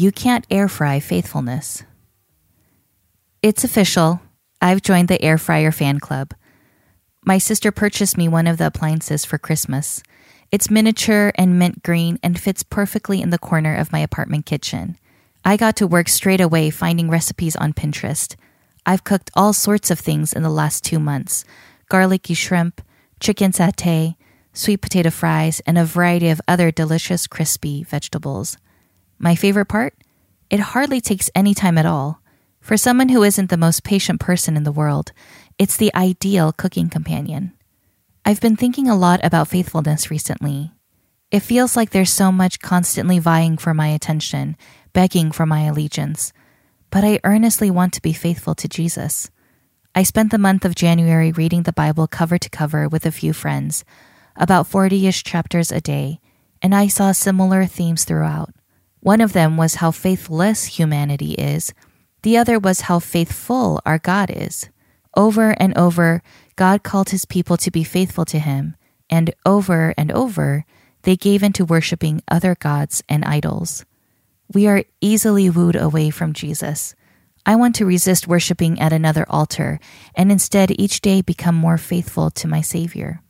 You Can't Air Fry Faithfulness. It's official. I've joined the Air Fryer fan club. My sister purchased me one of the appliances for Christmas. It's miniature and mint green and fits perfectly in the corner of my apartment kitchen. I got to work straight away finding recipes on Pinterest. I've cooked all sorts of things in the last two months garlicky shrimp, chicken satay, sweet potato fries, and a variety of other delicious crispy vegetables. My favorite part? It hardly takes any time at all. For someone who isn't the most patient person in the world, it's the ideal cooking companion. I've been thinking a lot about faithfulness recently. It feels like there's so much constantly vying for my attention, begging for my allegiance. But I earnestly want to be faithful to Jesus. I spent the month of January reading the Bible cover to cover with a few friends, about 40 ish chapters a day, and I saw similar themes throughout. One of them was how faithless humanity is, the other was how faithful our God is. Over and over, God called his people to be faithful to him, and over and over, they gave into worshiping other gods and idols. We are easily wooed away from Jesus. I want to resist worshiping at another altar and instead each day become more faithful to my Savior.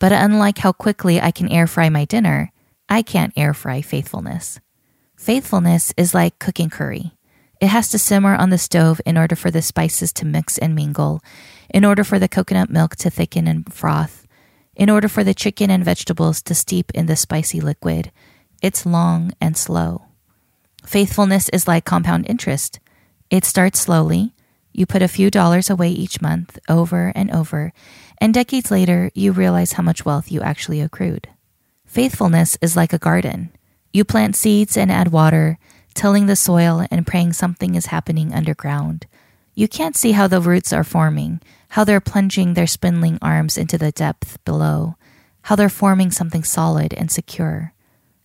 But unlike how quickly I can air fry my dinner, I can't air fry faithfulness. Faithfulness is like cooking curry. It has to simmer on the stove in order for the spices to mix and mingle, in order for the coconut milk to thicken and froth, in order for the chicken and vegetables to steep in the spicy liquid. It's long and slow. Faithfulness is like compound interest. It starts slowly. You put a few dollars away each month, over and over, and decades later, you realize how much wealth you actually accrued. Faithfulness is like a garden. You plant seeds and add water, tilling the soil and praying something is happening underground. You can't see how the roots are forming, how they're plunging their spindling arms into the depth below, how they're forming something solid and secure.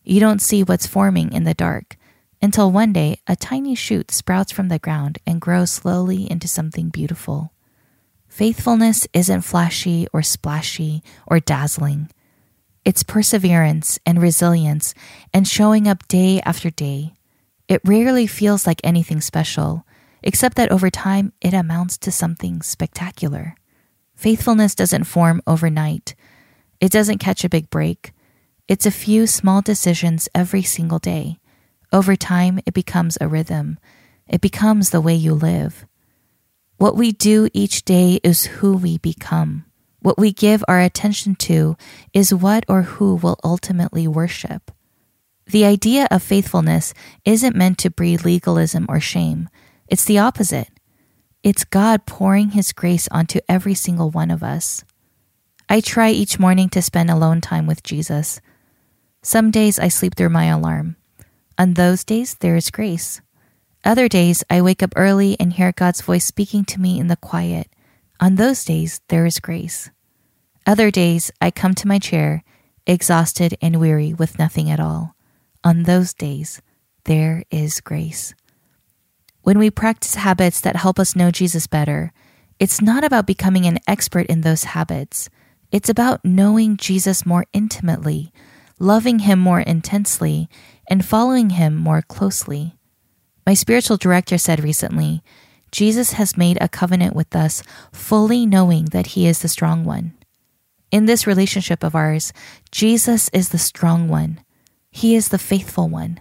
You don't see what's forming in the dark until one day a tiny shoot sprouts from the ground and grows slowly into something beautiful. Faithfulness isn't flashy or splashy or dazzling. It's perseverance and resilience and showing up day after day. It rarely feels like anything special, except that over time it amounts to something spectacular. Faithfulness doesn't form overnight. It doesn't catch a big break. It's a few small decisions every single day. Over time, it becomes a rhythm. It becomes the way you live. What we do each day is who we become. What we give our attention to is what or who will ultimately worship. The idea of faithfulness isn't meant to breed legalism or shame. It's the opposite. It's God pouring His grace onto every single one of us. I try each morning to spend alone time with Jesus. Some days I sleep through my alarm. On those days, there is grace. Other days, I wake up early and hear God's voice speaking to me in the quiet. On those days, there is grace. Other days, I come to my chair, exhausted and weary with nothing at all. On those days, there is grace. When we practice habits that help us know Jesus better, it's not about becoming an expert in those habits. It's about knowing Jesus more intimately, loving him more intensely, and following him more closely. My spiritual director said recently Jesus has made a covenant with us, fully knowing that he is the strong one. In this relationship of ours, Jesus is the strong one. He is the faithful one.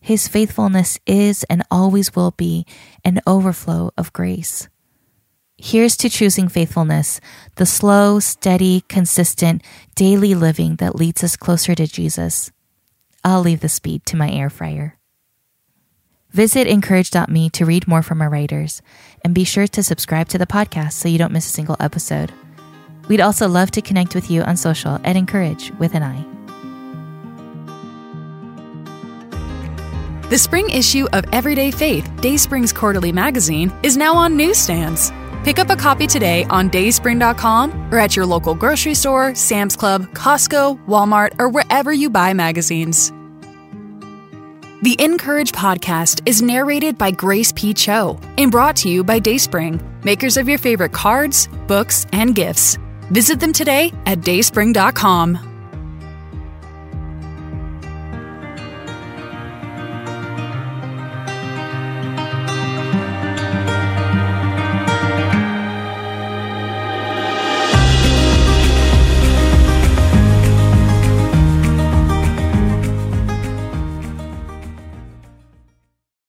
His faithfulness is and always will be an overflow of grace. Here's to choosing faithfulness, the slow, steady, consistent, daily living that leads us closer to Jesus. I'll leave the speed to my air fryer. Visit incourage.me to read more from our writers, and be sure to subscribe to the podcast so you don't miss a single episode. We'd also love to connect with you on social at Encourage with an I. The spring issue of Everyday Faith, Dayspring's quarterly magazine, is now on newsstands. Pick up a copy today on dayspring.com or at your local grocery store, Sam's Club, Costco, Walmart, or wherever you buy magazines. The Encourage podcast is narrated by Grace P. Cho and brought to you by Dayspring, makers of your favorite cards, books, and gifts. Visit them today at dayspring.com.